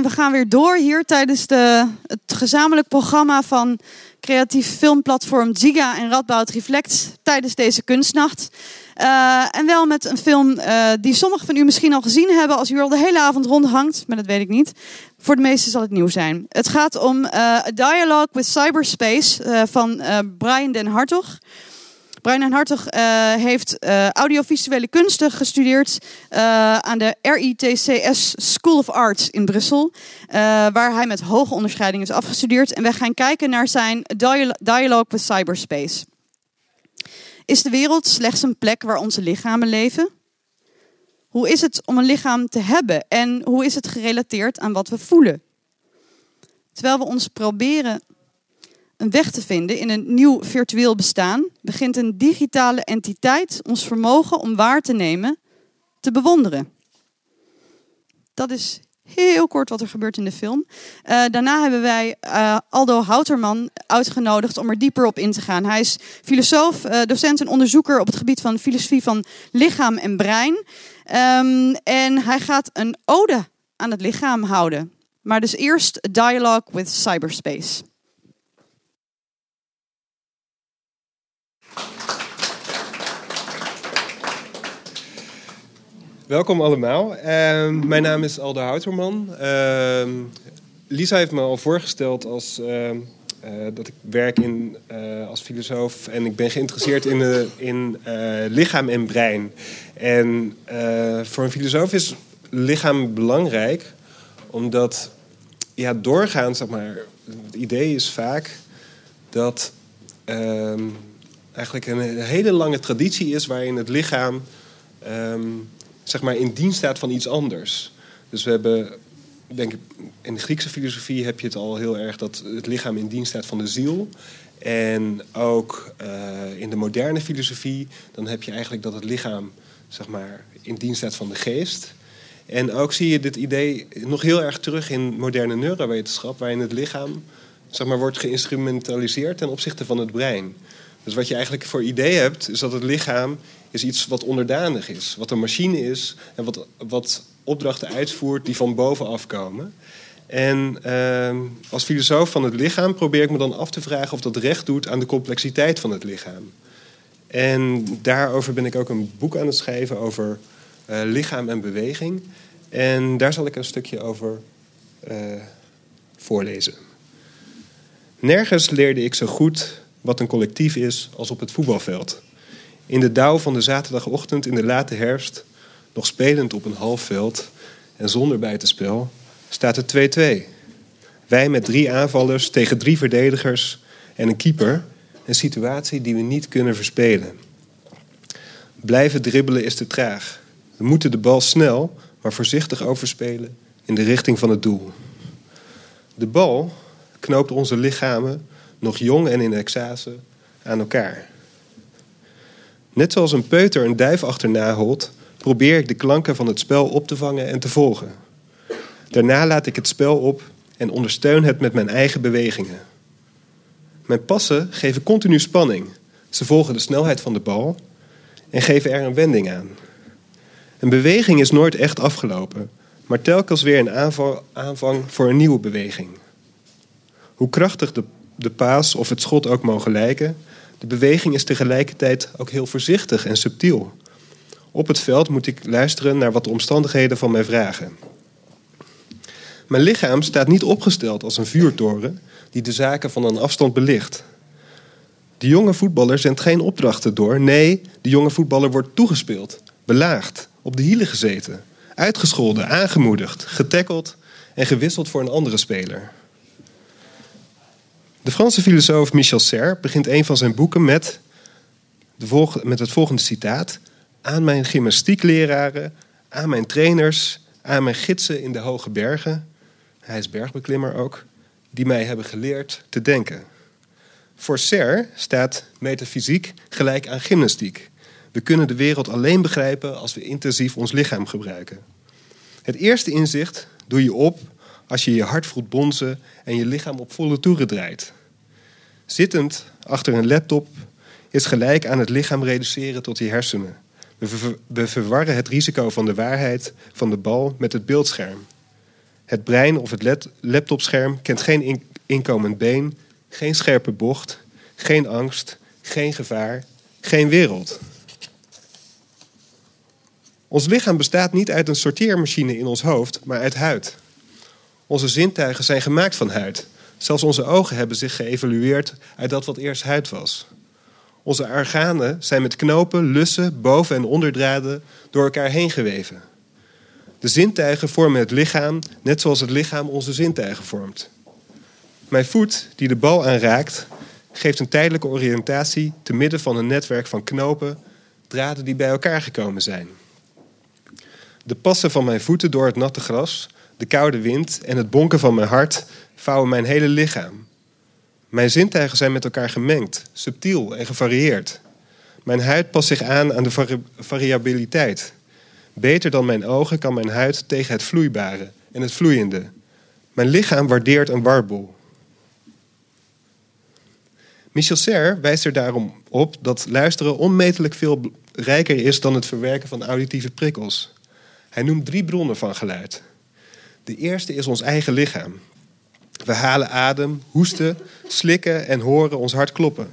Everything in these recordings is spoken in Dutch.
En we gaan weer door hier tijdens de, het gezamenlijk programma van creatief filmplatform Ziga en Radboud Reflect tijdens deze kunstnacht. Uh, en wel met een film uh, die sommigen van u misschien al gezien hebben als u al de hele avond rondhangt, maar dat weet ik niet. Voor de meesten zal het nieuw zijn. Het gaat om uh, A Dialogue with Cyberspace van Brian Den Hartog. Brian Den Hartog heeft audiovisuele kunsten gestudeerd aan de RITCS School of Arts in Brussel, waar hij met hoge onderscheiding is afgestudeerd. En wij gaan kijken naar zijn Dialogue with Cyberspace. Is de wereld slechts een plek waar onze lichamen leven? Hoe is het om een lichaam te hebben en hoe is het gerelateerd aan wat we voelen? Terwijl we ons proberen een weg te vinden in een nieuw virtueel bestaan, begint een digitale entiteit ons vermogen om waar te nemen te bewonderen. Dat is heel kort wat er gebeurt in de film. Uh, daarna hebben wij uh, Aldo Houterman uitgenodigd om er dieper op in te gaan. Hij is filosoof, uh, docent en onderzoeker op het gebied van filosofie van lichaam en brein. Um, en hij gaat een ode aan het lichaam houden. Maar dus eerst dialogue with cyberspace. Welkom allemaal. Uh, mijn naam is Aldo Houterman. Uh, Lisa heeft me al voorgesteld als, uh, dat ik werk in, eh, als filosoof en ik ben geïnteresseerd in, de, in lichaam en brein. En voor een filosoof is lichaam belangrijk, omdat ja, doorgaans, zeg maar, het idee is vaak dat ehm, eigenlijk een hele lange traditie is waarin het lichaam zeg maar in dienst staat van iets anders. Dus we hebben, denk ik, in de Griekse filosofie heb je het al heel erg dat het lichaam in dienst staat van de ziel. En ook uh, in de moderne filosofie, dan heb je eigenlijk dat het lichaam, zeg maar, in dienst staat van de geest. En ook zie je dit idee nog heel erg terug in moderne neurowetenschap, waarin het lichaam zeg maar, wordt geïnstrumentaliseerd ten opzichte van het brein. Dus wat je eigenlijk voor idee hebt, is dat het lichaam is iets wat onderdanig is. Wat een machine is en wat, wat opdrachten uitvoert die van bovenaf komen. En uh, als filosoof van het lichaam probeer ik me dan af te vragen of dat recht doet aan de complexiteit van het lichaam. En daarover ben ik ook een boek aan het schrijven over uh, lichaam en beweging. En daar zal ik een stukje over uh, voorlezen. Nergens leerde ik zo goed wat een collectief is als op het voetbalveld. In de dauw van de zaterdagochtend in de late herfst, nog spelend op een half veld en zonder buitenspel, staat het 2-2. Wij met drie aanvallers tegen drie verdedigers en een keeper. Een situatie die we niet kunnen verspelen. Blijven dribbelen is te traag. We moeten de bal snel, maar voorzichtig overspelen in de richting van het doel. De bal knoopt onze lichamen, nog jong en in extase, aan elkaar. Net zoals een peuter een duif achterna holt, probeer ik de klanken van het spel op te vangen en te volgen. Daarna laat ik het spel op en ondersteun het met mijn eigen bewegingen. Mijn passen geven continu spanning. Ze volgen de snelheid van de bal en geven er een wending aan. Een beweging is nooit echt afgelopen, maar telkens weer een aanvang voor een nieuwe beweging. Hoe krachtig de, de paas of het schot ook mogen lijken, de beweging is tegelijkertijd ook heel voorzichtig en subtiel. Op het veld moet ik luisteren naar wat de omstandigheden van mij vragen. Mijn lichaam staat niet opgesteld als een vuurtoren die de zaken van een afstand belicht. De jonge voetballer zendt geen opdrachten door. Nee, de jonge voetballer wordt toegespeeld, belaagd, op de hielen gezeten, uitgescholden, aangemoedigd, getackeld en gewisseld voor een andere speler. De Franse filosoof Michel Serres begint een van zijn boeken met, de met het volgende citaat. Aan mijn gymnastiekleraren, aan mijn trainers, aan mijn gidsen in de hoge bergen, hij is bergbeklimmer ook, die mij hebben geleerd te denken. Voor Serres staat metafysiek gelijk aan gymnastiek. We kunnen de wereld alleen begrijpen als we intensief ons lichaam gebruiken. Het eerste inzicht doe je op als je je hart voelt bonzen en je lichaam op volle toeren draait. Zittend achter een laptop is gelijk aan het lichaam reduceren tot je hersenen. We, verwarren het risico van de waarheid van de bal met het beeldscherm. Het brein of het laptopscherm kent geen inkomend been, geen scherpe bocht, geen angst, geen gevaar, geen wereld. Ons lichaam bestaat niet uit een sorteermachine in ons hoofd, maar uit huid. Onze zintuigen zijn gemaakt van huid. Zelfs onze ogen hebben zich geëvolueerd uit dat wat eerst huid was. Onze organen zijn met knopen, lussen, boven- en onderdraden door elkaar heen geweven. De zintuigen vormen het lichaam, net zoals het lichaam onze zintuigen vormt. Mijn voet, die de bal aanraakt, geeft een tijdelijke oriëntatie te midden van een netwerk van knopen, draden die bij elkaar gekomen zijn. De passen van mijn voeten door het natte gras, de koude wind en het bonken van mijn hart vouwen mijn hele lichaam. Mijn zintuigen zijn met elkaar gemengd, subtiel en gevarieerd. Mijn huid past zich aan aan de variabiliteit. Beter dan mijn ogen kan mijn huid tegen het vloeibare en het vloeiende. Mijn lichaam waardeert een warboel. Michel Serre wijst er daarom op dat luisteren onmetelijk veel rijker is dan het verwerken van auditieve prikkels. Hij noemt drie bronnen van geluid. De eerste is ons eigen lichaam. We halen adem, hoesten, slikken en horen ons hart kloppen.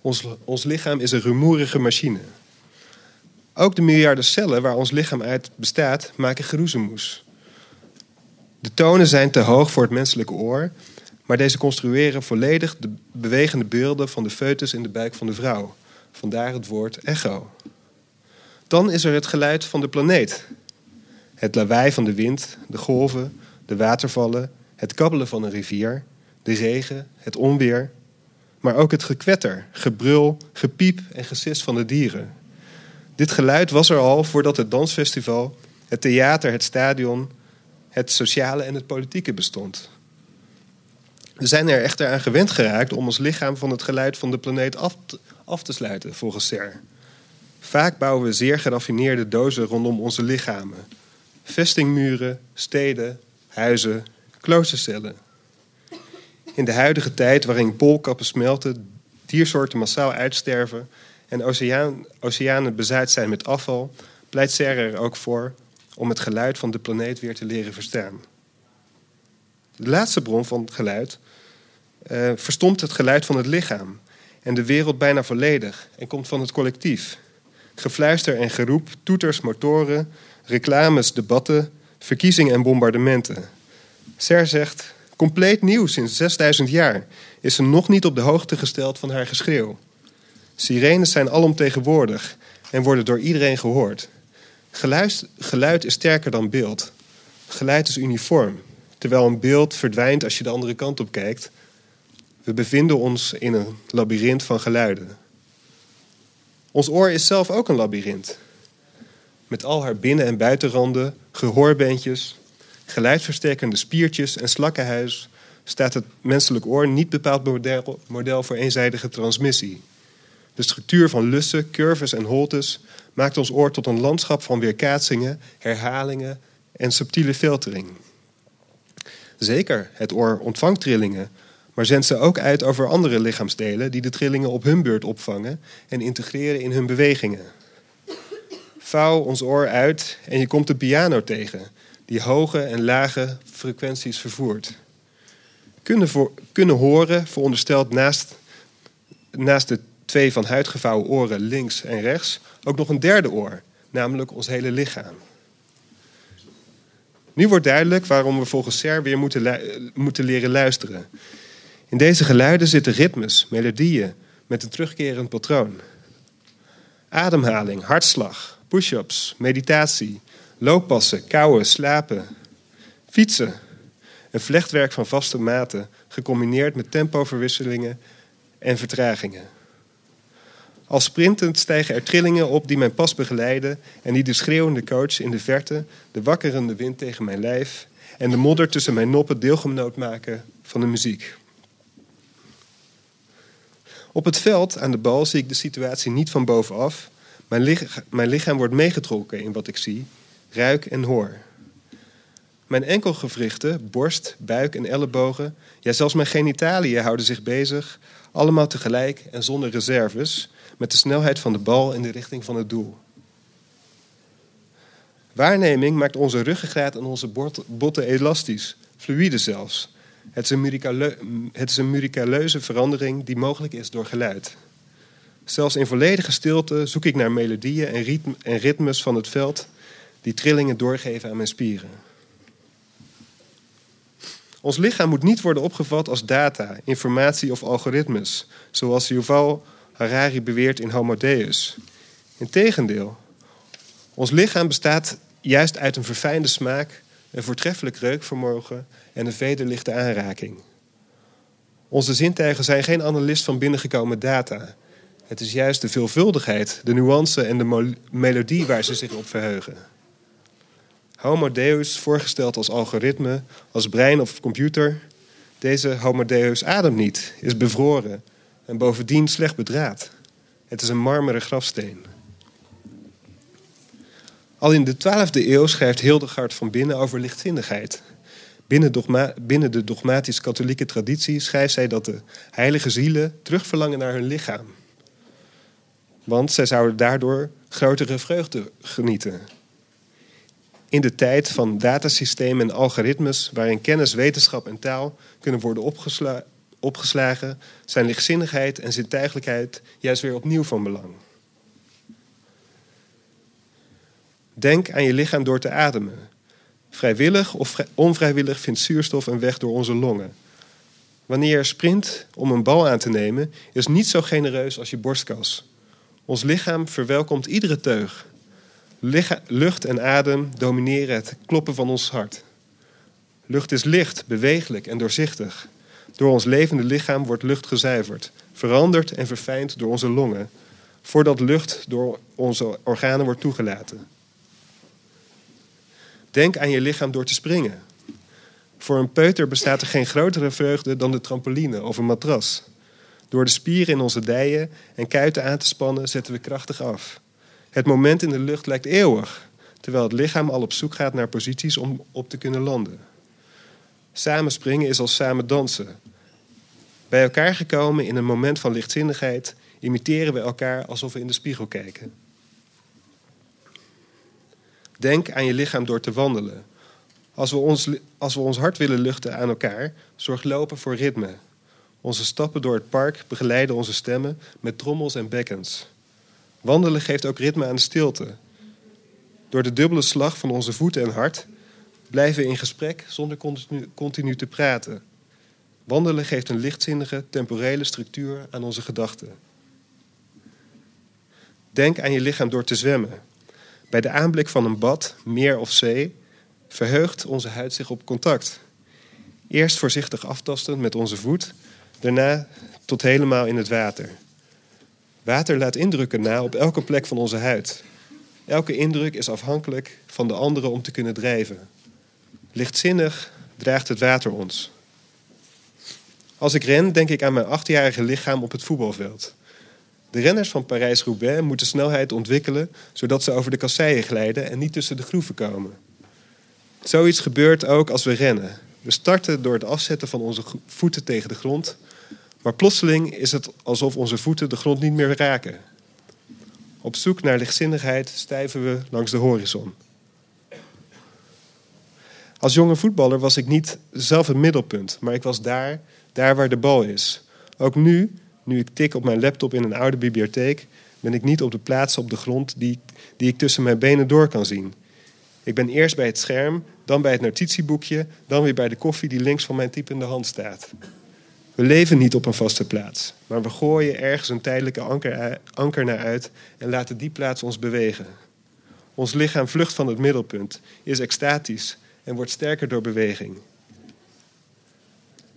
Ons, ons lichaam is een rumoerige machine. Ook de miljarden cellen waar ons lichaam uit bestaat, maken geroezemoes. De tonen zijn te hoog voor het menselijke oor, maar deze construeren volledig de bewegende beelden van de foetus in de buik van de vrouw. Vandaar het woord echo. Dan is er het geluid van de planeet. Het lawaai van de wind, de golven, de watervallen, het kabbelen van een rivier, de regen, het onweer, maar ook het gekwetter, gebrul, gepiep en gesis van de dieren. Dit geluid was er al voordat het dansfestival, het theater, het stadion, het sociale en het politieke bestond. We zijn er echter aan gewend geraakt om ons lichaam van het geluid van de planeet af te, af te sluiten, volgens Ser. Vaak bouwen we zeer geraffineerde dozen rondom onze lichamen. Vestingmuren, steden, huizen, In de huidige tijd waarin poolkappen smelten, diersoorten massaal uitsterven en oceanen bezaaid zijn met afval, pleit Serre er ook voor om het geluid van de planeet weer te leren verstaan. De laatste bron van geluid uh, verstomt het geluid van het lichaam en de wereld bijna volledig en komt van het collectief. Gefluister en geroep, toeters, motoren, reclames, debatten, verkiezingen en bombardementen. Ser zegt, compleet nieuw sinds 6000 jaar is ze nog niet op de hoogte gesteld van haar geschreeuw. Sirenes zijn alomtegenwoordig en worden door iedereen gehoord. Geluid, geluid is sterker dan beeld. Geluid is uniform, terwijl een beeld verdwijnt als je de andere kant op kijkt. We bevinden ons in een labyrint van geluiden. Ons oor is zelf ook een labyrint. Met al haar binnen- en buitenranden, gehoorbentjes, geluidversterkende spiertjes en slakkenhuis staat het menselijk oor niet bepaald model, model voor eenzijdige transmissie. De structuur van lussen, curves en holtes maakt ons oor tot een landschap van weerkaatsingen, herhalingen en subtiele filtering. Zeker, het oor ontvangt trillingen, maar zendt ze ook uit over andere lichaamsdelen die de trillingen op hun beurt opvangen en integreren in hun bewegingen. Vouw ons oor uit en je komt de piano tegen, die hoge en lage frequenties vervoert. Kunnen, voor, kunnen horen veronderstelt naast, naast de twee van huidgevouwen oren links en rechts ook nog een derde oor, namelijk ons hele lichaam. Nu wordt duidelijk waarom we volgens Ser weer moeten, moeten leren luisteren. In deze geluiden zitten ritmes, melodieën met een terugkerend patroon. Ademhaling, hartslag, push-ups, meditatie, looppassen, kauwen, slapen, fietsen. Een vlechtwerk van vaste maten, gecombineerd met tempoverwisselingen en vertragingen. Al sprintend stijgen er trillingen op die mijn pas begeleiden en die de schreeuwende coach in de verte, de wakkerende wind tegen mijn lijf en de modder tussen mijn noppen deelgenoot maken van de muziek. Op het veld aan de bal zie ik de situatie niet van bovenaf. Mijn, mijn lichaam wordt meegetrokken in wat ik zie, ruik en hoor. Mijn enkelgewrichten, borst, buik en ellebogen, ja zelfs mijn genitaliën houden zich bezig, allemaal tegelijk en zonder reserves, met de snelheid van de bal in de richting van het doel. Waarneming maakt onze ruggengraat en onze botten elastisch, fluïde zelfs. Het is, een het is een verandering die mogelijk is door geluid. Zelfs in volledige stilte zoek ik naar melodieën en ritmes van het veld die trillingen doorgeven aan mijn spieren. Ons lichaam moet niet worden opgevat als data, informatie of algoritmes, zoals Yuval Harari beweert in Homo Deus. Integendeel, ons lichaam bestaat juist uit een verfijnde smaak, een voortreffelijk reukvermogen en een vederlichte aanraking. Onze zintuigen zijn geen analist van binnengekomen data. Het is juist de veelvuldigheid, de nuance en de melodie waar ze zich op verheugen. Homo Deus, voorgesteld als algoritme, als brein of computer. Deze Homo Deus ademt niet, is bevroren en bovendien slecht bedraad. Het is een marmeren grafsteen. Al in de 12e eeuw schrijft Hildegard van Binnen over lichtzinnigheid. Binnen, dogma, binnen de dogmatisch-katholieke traditie schrijft zij dat de heilige zielen terugverlangen naar hun lichaam. Want zij zouden daardoor grotere vreugde genieten. In de tijd van datasystemen en algoritmes waarin kennis, wetenschap en taal kunnen worden opgesla opgeslagen, zijn lichtzinnigheid en zintuigelijkheid juist weer opnieuw van belang. Denk aan je lichaam door te ademen. Vrijwillig of onvrijwillig vindt zuurstof een weg door onze longen. Wanneer je sprint om een bal aan te nemen, is niet zo genereus als je borstkas. Ons lichaam verwelkomt iedere teug. Lucht en adem domineren het kloppen van ons hart. Lucht is licht, bewegelijk en doorzichtig. Door ons levende lichaam wordt lucht gezuiverd, veranderd en verfijnd door onze longen, voordat lucht door onze organen wordt toegelaten. Denk aan je lichaam door te springen. Voor een peuter bestaat er geen grotere vreugde dan de trampoline of een matras. Door de spieren in onze dijen en kuiten aan te spannen zetten we krachtig af. Het moment in de lucht lijkt eeuwig, terwijl het lichaam al op zoek gaat naar posities om op te kunnen landen. Samen springen is als samen dansen. Bij elkaar gekomen in een moment van lichtzinnigheid imiteren we elkaar alsof we in de spiegel kijken. Denk aan je lichaam door te wandelen. Als we ons, als we ons hart willen luchten aan elkaar, zorg lopen voor ritme. Onze stappen door het park begeleiden onze stemmen met trommels en bekkens. Wandelen geeft ook ritme aan de stilte. Door de dubbele slag van onze voeten en hart blijven we in gesprek zonder continu, continu te praten. Wandelen geeft een lichtzinnige, temporele structuur aan onze gedachten. Denk aan je lichaam door te zwemmen. Bij de aanblik van een bad, meer of zee, verheugt onze huid zich op contact. Eerst voorzichtig aftastend met onze voet, daarna tot helemaal in het water. Water laat indrukken na op elke plek van onze huid. Elke indruk is afhankelijk van de andere om te kunnen drijven. Lichtzinnig draagt het water ons. Als ik ren, denk ik aan mijn achtjarige lichaam op het voetbalveld. De renners van Parijs-Roubaix moeten snelheid ontwikkelen zodat ze over de kasseien glijden en niet tussen de groeven komen. Zoiets gebeurt ook als we rennen. We starten door het afzetten van onze voeten tegen de grond, maar plotseling is het alsof onze voeten de grond niet meer raken. Op zoek naar lichtzinnigheid stijven we langs de horizon. Als jonge voetballer was ik niet zelf het middelpunt, maar ik was daar, daar waar de bal is. Ook nu, nu ik tik op mijn laptop in een oude bibliotheek, ben ik niet op de plaats op de grond die, die ik tussen mijn benen door kan zien. Ik ben eerst bij het scherm, dan bij het notitieboekje, dan weer bij de koffie die links van mijn typende hand staat. We leven niet op een vaste plaats, maar we gooien ergens een tijdelijke anker, anker naar uit en laten die plaats ons bewegen. Ons lichaam vlucht van het middelpunt, is extatisch en wordt sterker door beweging.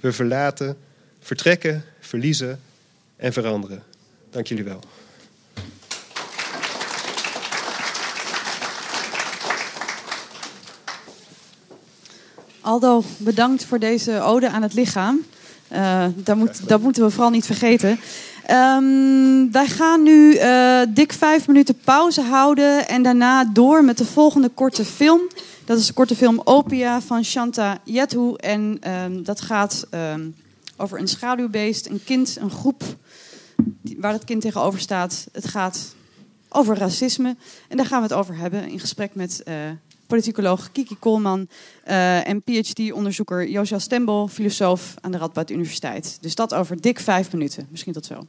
We verlaten, vertrekken, verliezen en veranderen. Dank jullie wel. Aldo, bedankt voor deze ode aan het lichaam. Uh, dat, moet, moeten we vooral niet vergeten. Um, wij gaan nu uh, dik vijf minuten pauze houden en daarna door met de volgende korte film. Dat is de korte film Opia van Shanta Yethu. En um, dat gaat um, over een schaduwbeest, een kind, een groep waar dat kind tegenover staat. Het gaat over racisme. En daar gaan we het over hebben in gesprek met uh, politicoloog Kiki Koolman uh, en PhD-onderzoeker Josja Stembel, filosoof aan de Radboud Universiteit. Dus dat over dik vijf minuten. Misschien tot zo.